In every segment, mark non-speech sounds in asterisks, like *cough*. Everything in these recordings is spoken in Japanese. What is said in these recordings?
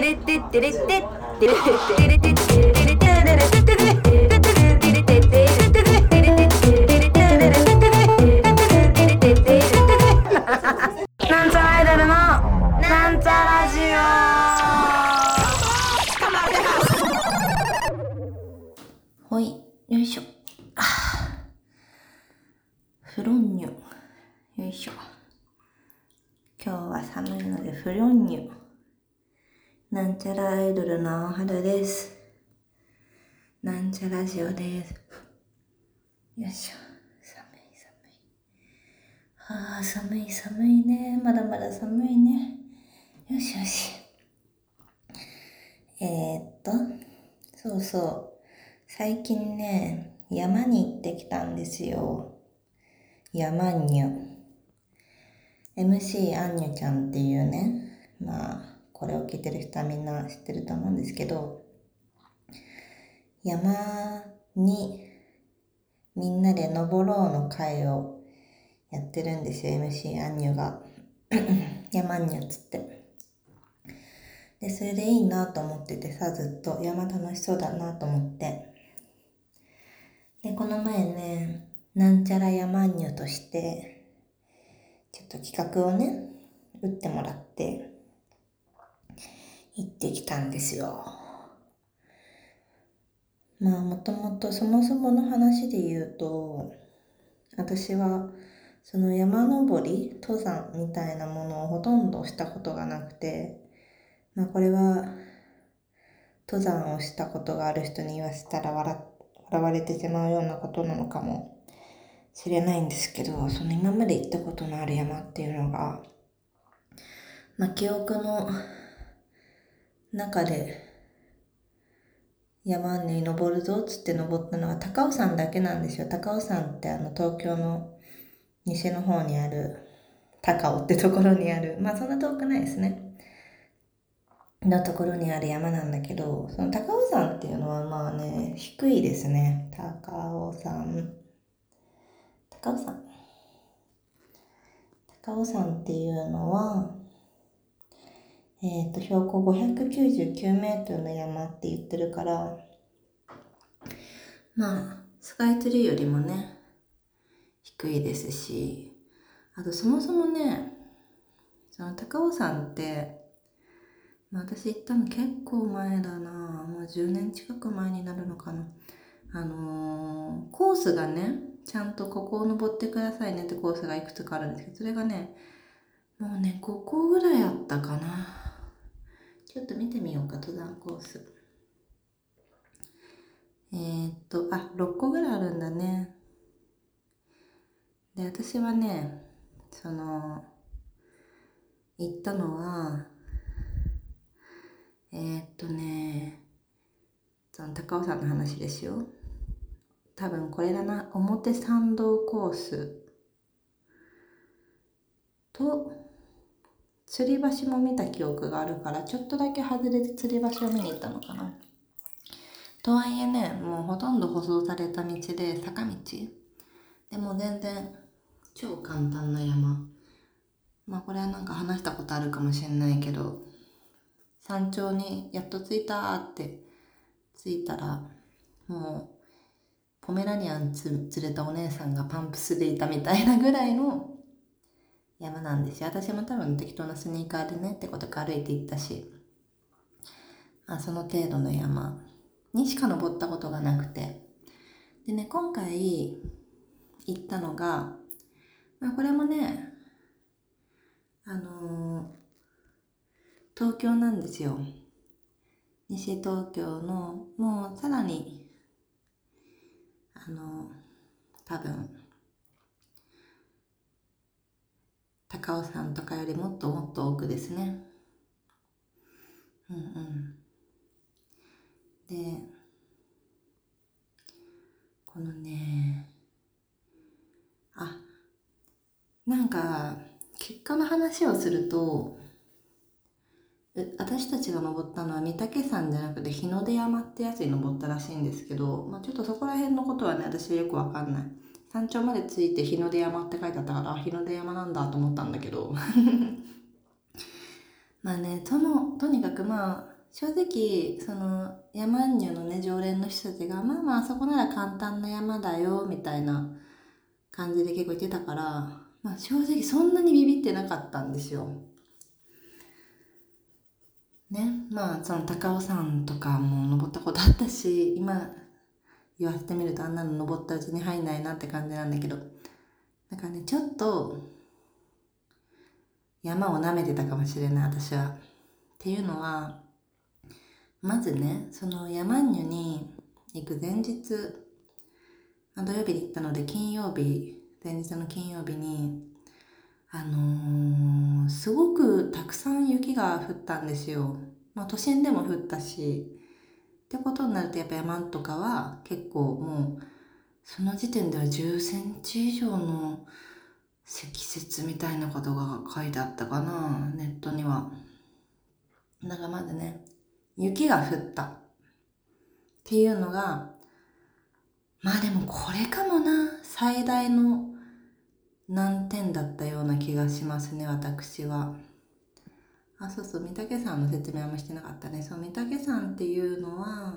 なんちドルの春です。なんちゃラジオです。よいしょ。寒い寒い。ああ寒い寒いね。まだまだ寒いね。よしよし。えー、っと。そうそう。最近ね山に行ってきたんですよ。山にゅ。MC アンニュちゃんっていうね。まあこれを聞いてる人はみんな知ってると思うんですけど山にみんなで登ろうの会をやってるんですよ MC アンニュが。*coughs* 山にゅっつって。でそれでいいなと思っててさずっと。山楽しそうだなと思って。でこの前ねなんちゃら山にゅとしてちょっと企画をね打ってもらって。行ってきたんですよ。まあもともとそもそもの話で言うと私はその山登り登山みたいなものをほとんどしたことがなくてまあこれは登山をしたことがある人に言わせたら笑笑われてしまうようなことなのかもしれないんですけどその今まで行ったことのある山っていうのがまあ記憶の中で山に登るぞっつって登ったのは高尾山だけなんですよ。高尾山ってあの東京の西の方にある高尾ってところにある、まあそんな遠くないですね。のところにある山なんだけど、その高尾山っていうのはまあね、低いですね。高尾山。高尾山。高尾山っていうのは、えっ、ー、と、標高599メートルの山って言ってるから、まあ、スカイツリーよりもね、低いですし、あとそもそもね、その高尾山って、まあ、私行ったの結構前だなもう10年近く前になるのかな。あのー、コースがね、ちゃんとここを登ってくださいねってコースがいくつかあるんですけど、それがね、もうね、5個ぐらいあったかな。ちょっと見てみようか、登山コース。えー、っと、あ、6個ぐらいあるんだね。で、私はね、その、行ったのは、えー、っとね、その高尾山の話ですよ。多分これだな、表参道コースと、吊り橋も見た記憶があるからちょっとだけ外れて吊り橋を見に行ったのかな。とはいえねもうほとんど舗装された道で坂道。でも全然超簡単な山。まあこれはなんか話したことあるかもしれないけど山頂にやっと着いたって着いたらもうポメラニアン連れたお姉さんがパンプスでいたみたいなぐらいの山なんですよ。私も多分適当なスニーカーでねってことか歩いて行ったし、まあ、その程度の山にしか登ったことがなくて。でね、今回行ったのが、まあ、これもね、あのー、東京なんですよ。西東京の、もうさらに、あのー、多分、高尾山とかよりもっともっと奥ですね。うんうん。で、このね、あ、なんか、結果の話をすると、私たちが登ったのは御嶽山じゃなくて日の出山ってやつに登ったらしいんですけど、まあ、ちょっとそこら辺のことはね私はよくわかんない山頂まで着いて日の出山って書いてあったから日の出山なんだと思ったんだけどまあねとのとにかくまあ正直その山入のね常連の人たちがまあまああそこなら簡単な山だよみたいな感じで結構言ってたからまあ正直そんなにビビってなかったんですよねまあその高尾山とかも登ったことあったし今言わせてみるとあんなの登ったうちに入んないなって感じなんだけどだからねちょっと山を舐めてたかもしれない私は。っていうのはまずねその山ンニュに行く前日土曜日に行ったので金曜日前日の金曜日にあのー、すごくたくさん雪が降ったんですよ。まあ、都心でも降ったしってことになるとやっぱ山とかは結構もうその時点では10センチ以上の積雪みたいなことが書いてあったかなネットには。だからまずね雪が降ったっていうのがまあでもこれかもな最大の難点だったような気がしますね私は。あそうそう御嶽山の説明もしてなかったね。そう御嶽山っていうのは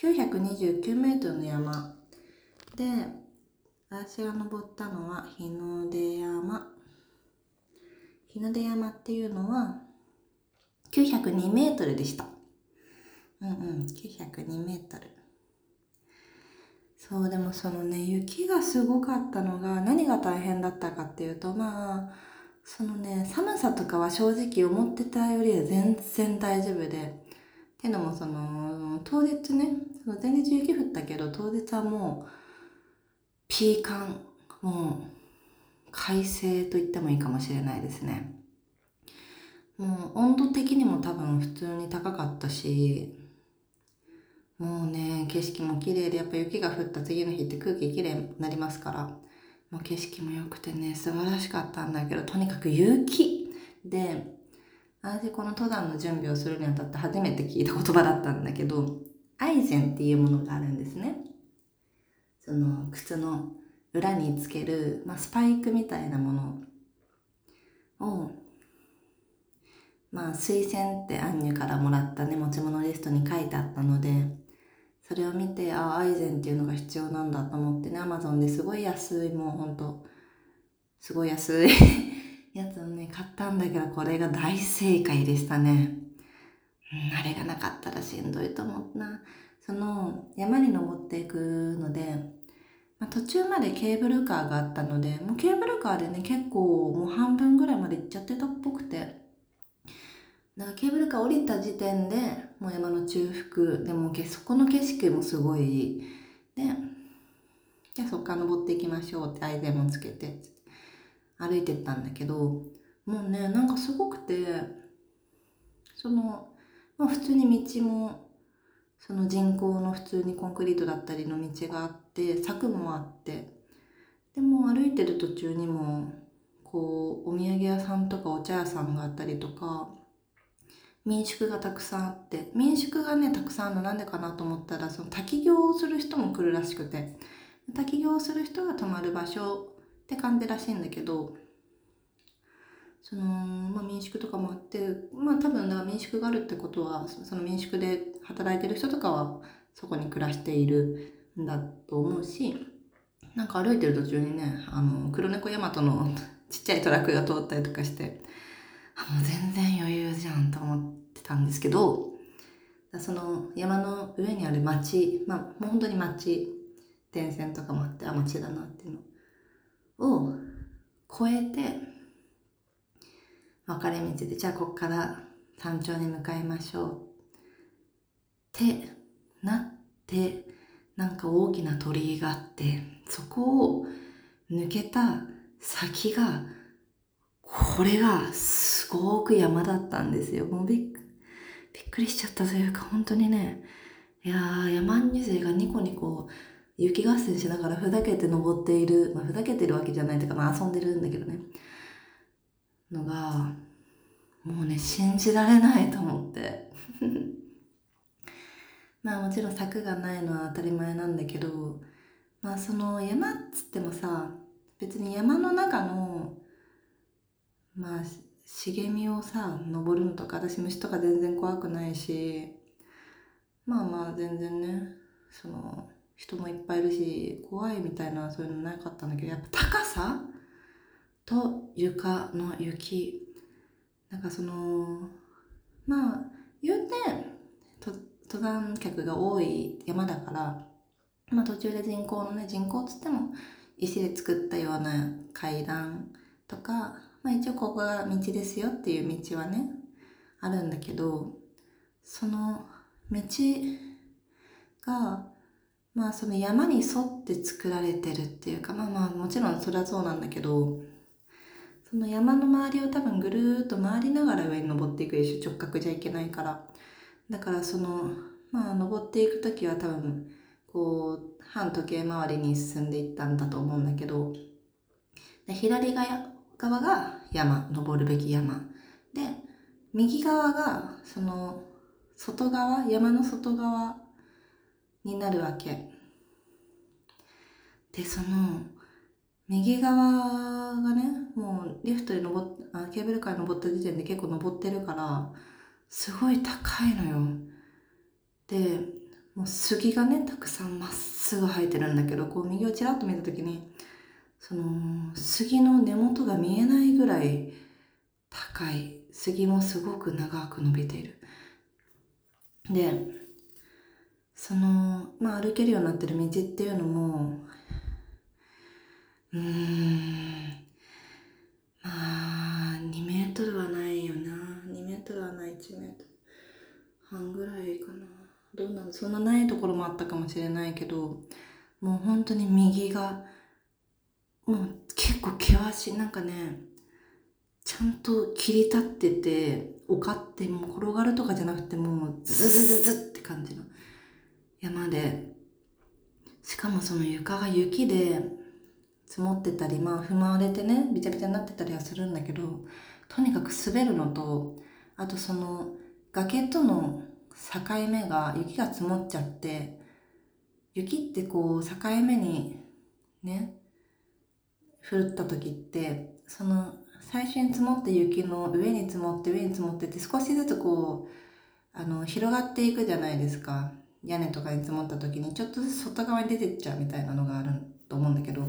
929メートルの山。で私が登ったのは日の出山。日の出山っていうのは902メートルでした。うんうん902メートル。そうでもそのね雪がすごかったのが何が大変だったかっていうとまあそのね寒さとかは正直思ってたよりは全然大丈夫で。っていうのもその当日ねその前日雪降ったけど当日はもうピーカンもう快晴と言ってもいいかもしれないですね。もう温度的にも多分普通に高かったしもうね景色も綺麗でやっぱ雪が降った次の日って空気綺麗になりますから。もう景色も良くてね、素晴らしかったんだけど、とにかく雪で、私この登山の準備をするにあたって初めて聞いた言葉だったんだけど、アイゼンっていうものがあるんですね。その靴の裏につける、まあ、スパイクみたいなものを、まあ、推薦ってアンニュからもらったね、持ち物リストに書いてあったので、それを見てああアイゼンっていうのが必要なんだと思ってねアマゾンですごい安いもうほんと。すごい安い *laughs* やつをね買ったんだけどこれが大正解でしたね、うん、あれがなかったらしんどいと思うなその山に登っていくので、まあ、途中までケーブルカーがあったのでもうケーブルカーでね結構もう半分ぐらいまで行っちゃってたっぽくて。だからケーブルカー降りた時点でもう山の中腹でもそこの景色もすごいでじゃあそこから登っていきましょうってアイデアもつけて歩いてったんだけどもうねなんかすごくてその、まあ、普通に道もその人工の普通にコンクリートだったりの道があって柵もあってでも歩いてる途中にもこうお土産屋さんとかお茶屋さんがあったりとか民宿がたくさんあって民宿がねたくさんあるのなんでかなと思ったらその滝行をする人も来るらしくて。滝行をする人が泊まる場所って感じらしいんだけどその、まあ、民宿とかもあってまあ多分だ民宿があるってことはその民宿で働いてる人とかはそこに暮らしているんだと思うしなんか歩いてる途中にねあの黒猫ヤマトの *laughs* ちっちゃいトラックが通ったりとかしてあもう全然余裕じゃんたんですけどその山の上にある町まあもう本当に町電線とかもあってあ町だなっていうのを越えて分かれ道でじゃあここから山頂に向かいましょうってなってなんか大きな鳥居があってそこを抜けた先がこれがすごく山だったんですよ。もうびっびっくりしちゃったというか、本当にね、いやー、山に勢がニコニコ雪合戦しながらふざけて登っている、まあ、ふざけてるわけじゃないというか、まあ遊んでるんだけどね、のが、もうね、信じられないと思って。*laughs* まあもちろん柵がないのは当たり前なんだけど、まあその山っつってもさ、別に山の中のまあ茂みをさ登るのとか私虫とか全然怖くないしまあまあ全然ねその人もいっぱいいるし怖いみたいなそういうのなかったんだけどやっぱ高さ？と床の雪。なんかそのまあ言うて登山客が多い山だからまあ途中で人工のね人工っつっても石で作ったような階段とか、まあ、一応ここが道ですよっていう道はねあるんだけどその道がまあその山に沿って作られてるっていうかまあまあもちろんそれはそうなんだけどその山の周りを多分ぐるーっと回りながら上に登っていくでしょ直角じゃいけないから。だからそのまあ登っていく時は多分こう反時計回りに進んでいったんだと思うんだけどで左側が山登るべき山で右側がその外側山の外側になるわけ。でその右側がねもうリフトで登っあケーブルカーに登った時点で結構登ってるからすごい高いのよ。でもう杉がねたくさんまっすぐ生えてるんだけどこう右をちらっと見た時にその杉の根元が見えないぐらい高い。杉もすごく長く伸びている。でそのまあ歩けるようになってる道っていうのもうーんまあ2メートルはないよな。2メートルはない1メートル。半ぐらいかな。どうなのそんなないところもあったかもしれないけどもう本当に右がもう結構険しい。なんかねちゃんと切り立ってて丘ってもう転がるとかじゃなくてもうズズズズって感じの。山で。しかもその床が雪で積もってたりまあ踏まれてねびちゃびちゃになってたりはするんだけどとにかく滑るのとあとその崖との境目が雪が積もっちゃって雪ってこう境目にね降った時ってその最初に積もった雪の上に積もって上に積もってって少しずつこうあの広がっていくじゃないですか。屋根とかに積もった時にちょっとずつ外側に出てっちゃうみたいなのがあると思うんだけど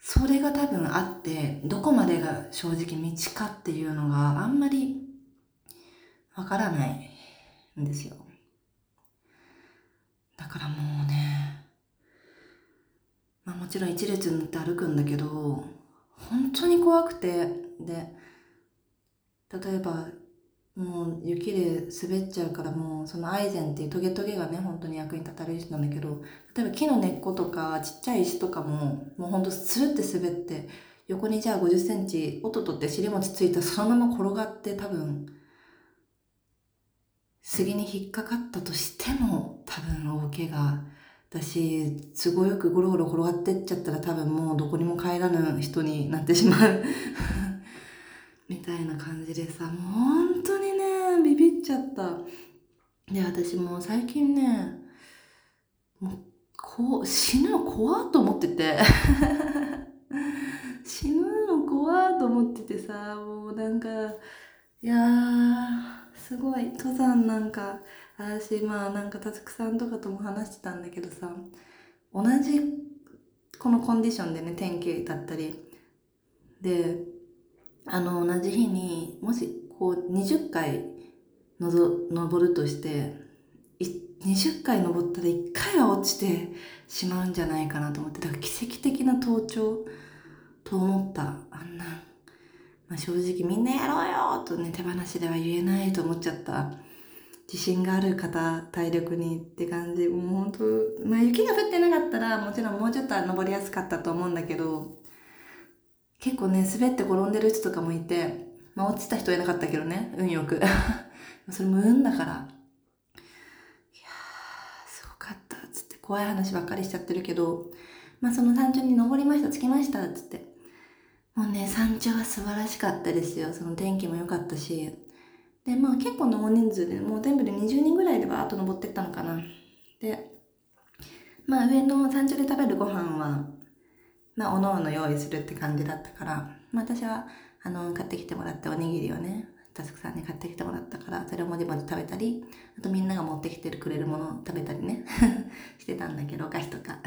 それが多分あってどこまでが正直道かっていうのがあんまりわからないんですよ。だからもうねちろん一列になって歩くんだけど本当に怖くて。で例えばもう雪で滑っちゃうからもうそのアイゼンっていうトゲトゲがね本当に役に立たれる人なんだけど例えば木の根っことかちっちゃい石とかももうほんとスルって滑って横にじゃあ5 0センチ音取って尻餅ついたそのまま転がって多分杉に引っかかったとしても多分大怪我だし都合よくゴロゴロ転がってっちゃったら多分もうどこにも帰らぬ人になってしまう。*laughs* みたいな感じでさもう本当にねビビっちゃった。で私もう最近ねもうこう死ぬの怖っと思ってて。*laughs* 死ぬの怖っと思っててさもうなんかいやーすごい登山なんか私まあなんかたつくさんとかとも話してたんだけどさ同じこのコンディションでね天気だったり。であの同じ日にもしこう20回のぞ登るとして20回登ったら1回は落ちてしまうんじゃないかなと思ってだから奇跡的な登頂と思った。あんなまあ、正直みんなやろうよとね手放しでは言えないと思っちゃった。自信がある方体力にって感じもう本当まあ雪が降ってなかったらもちろんもうちょっと登りやすかったと思うんだけど結構ね滑って転んでる人とかもいてまあ落ちた人はいなかったけどね運よく *laughs* それも運だからいやーすごかったつって怖い話ばっかりしちゃってるけどまあその山頂に登りました着きましたつってもうね、山頂は素晴らしかったですよ。その天気も良かったし。で、まあ結構の大人数で、もう全部で20人ぐらいでバーッと登ってったのかな。で、まあ上の山頂で食べるご飯は、まあおのおの用意するって感じだったから、まあ私はあの買ってきてもらったおにぎりをねタスクさんに買ってきてもらったからそれをもじもじ食べたりあとみんなが持ってきてくれるものを食べたりね *laughs* してたんだけどお菓子とか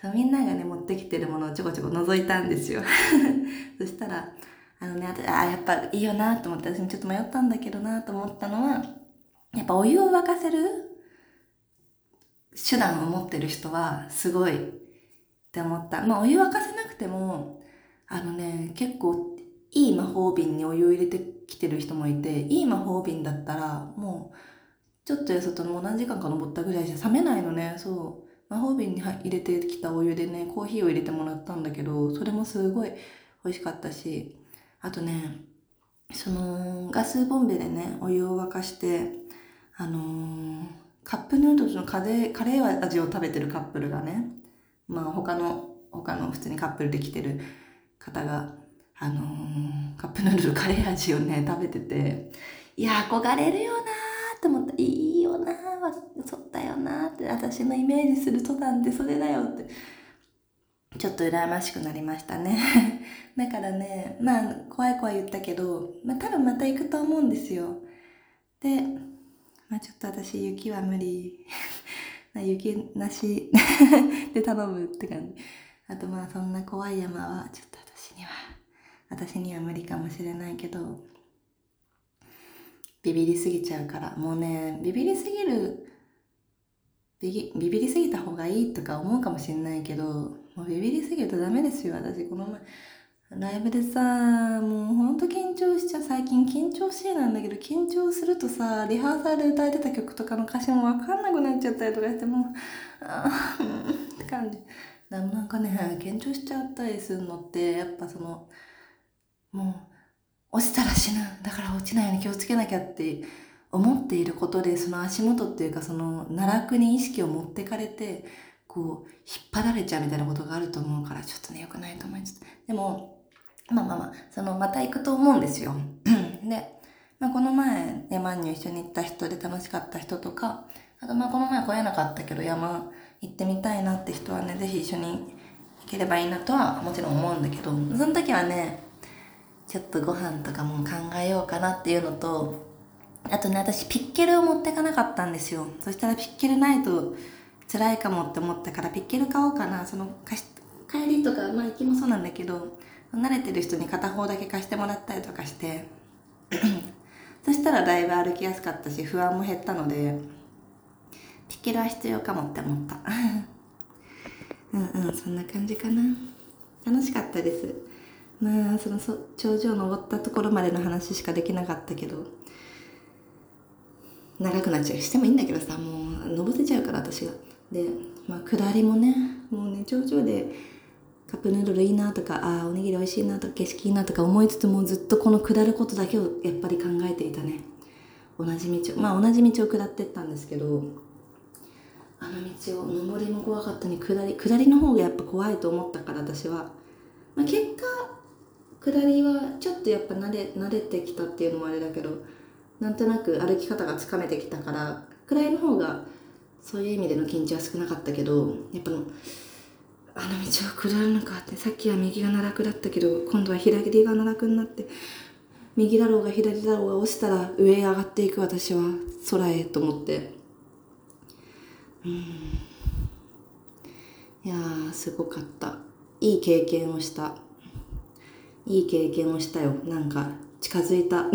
そうみんながね持ってきてるものをちょこちょこ覗いたんですよ *laughs* そしたらあのねあやっぱいいよなと思って私もちょっと迷ったんだけどなと思ったのはやっぱお湯を沸かせる手段を持ってる人はすごいって思った。まあお湯沸かせなくてもあのね結構いい魔法瓶にお湯を入れてきてる人もいて、いい魔法瓶だったら、もう、ちょっとやそともう何時間か登ったぐらいじゃ冷めないのね、そう。魔法瓶に入れてきたお湯でね、コーヒーを入れてもらったんだけど、それもすごい美味しかったし、あとね、その、ガスボンベでね、お湯を沸かして、あのー、カップヌードルのカレー、カレー味を食べてるカップルがね、まあ他の、他の普通にカップルで来てる方が、あのー、カップヌードルカレー味をね、食べてて、いや、憧れるよなーって思った。いいよなー、そうだよなーって、私のイメージする登山ってそれだよって、ちょっと羨ましくなりましたね。*laughs* だからね、まあ、怖い怖い言ったけど、まあ多分また行くと思うんですよ。で、まあちょっと私雪は無理。*laughs* 雪なし *laughs* で頼むって感じ。あとまあそんな怖い山はちょっと私には私には無理かもしれないけどビビりすぎちゃうからもうねビビりすぎるビビビりすぎた方がいいとか思うかもしれないけどもうビビりすぎるとダメですよ私この前。ライブでさもうほんと緊張しちゃう。最近緊張しいなんだけど緊張するとさリハーサルで歌えてた曲とかの歌詞も分かんなくなっちゃったりとかしてもうああって感じ。でもなんかね緊張しちゃったりするのってやっぱそのもう落ちたら死ぬ。だから落ちないように気をつけなきゃって思っていることでその足元っていうかその奈落に意識を持ってかれてこう引っ張られちゃうみたいなことがあると思うからちょっとね良くないと思いますでもまあまあまあそのまた行くと思うんですよ *clears throat* で、まあ、この前山に一緒に行った人で楽しかった人とかあとまあこの前来れなかったけど山行ってみたいなって人はね是非一緒に行ければいいなとはもちろん思うんだけどその時はねちょっとご飯とかも考えようかなっていうのと、あとね、私ピッケルを持ってかなかったんですよ。そしたらピッケルないと辛いかもって思ったからピッケル買おうかな。その貸し、帰りとか、まあ行きもそうなんだけど、慣れてる人に片方だけ貸してもらったりとかして、*coughs* そしたらだいぶ歩きやすかったし、不安も減ったので、ピッケルは必要かもって思った。*laughs* うんうん、そんな感じかな。楽しかったです。まあそのそ頂上登ったところまでの話しかできなかったけど長くなっちゃうしてもいいんだけどさもう登せちゃうから私がでまあ下りもねもうね頂上でカップヌードルいいなとかああおにぎり美味しいなとか景色いいなとか思いつつもずっとこの下ることだけをやっぱり考えていたね。同じ道をまあ同じ道を下ってったんですけどあの道を上りも怖かったに下り下りの方がやっぱ怖いと思ったから私は、まあ、結果下りはちょっとやっぱ慣れ慣れてきたっていうのもあれだけどなんとなく歩き方がつかめてきたから下りの方がそういう意味での緊張は少なかったけどやっぱあの道は下るのかってさっきは右が奈落だったけど今度は左が奈落になって右だろうが左だろうが落ちたら上へ上がっていく私は空へと思って。うん。いやーすごかった。いい経験をした。いい経験をしたよ。なんか近づいた。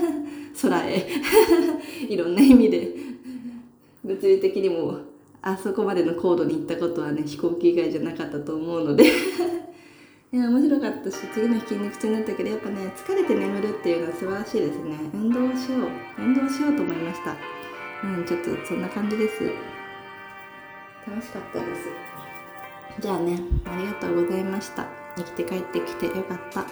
*laughs* 空へ。*laughs* いろんな意味で。物理的にもあそこまでの高度に行ったことはね飛行機以外じゃなかったと思うので。*laughs* いや面白かったし次の日筋肉痛になったけどやっぱね疲れて眠るっていうのは素晴らしいですね。運動しよう。運動しようと思いました。うんちょっとそんな感じです。楽しかったです。じゃあねありがとうございました。生きて帰ってきてよかった。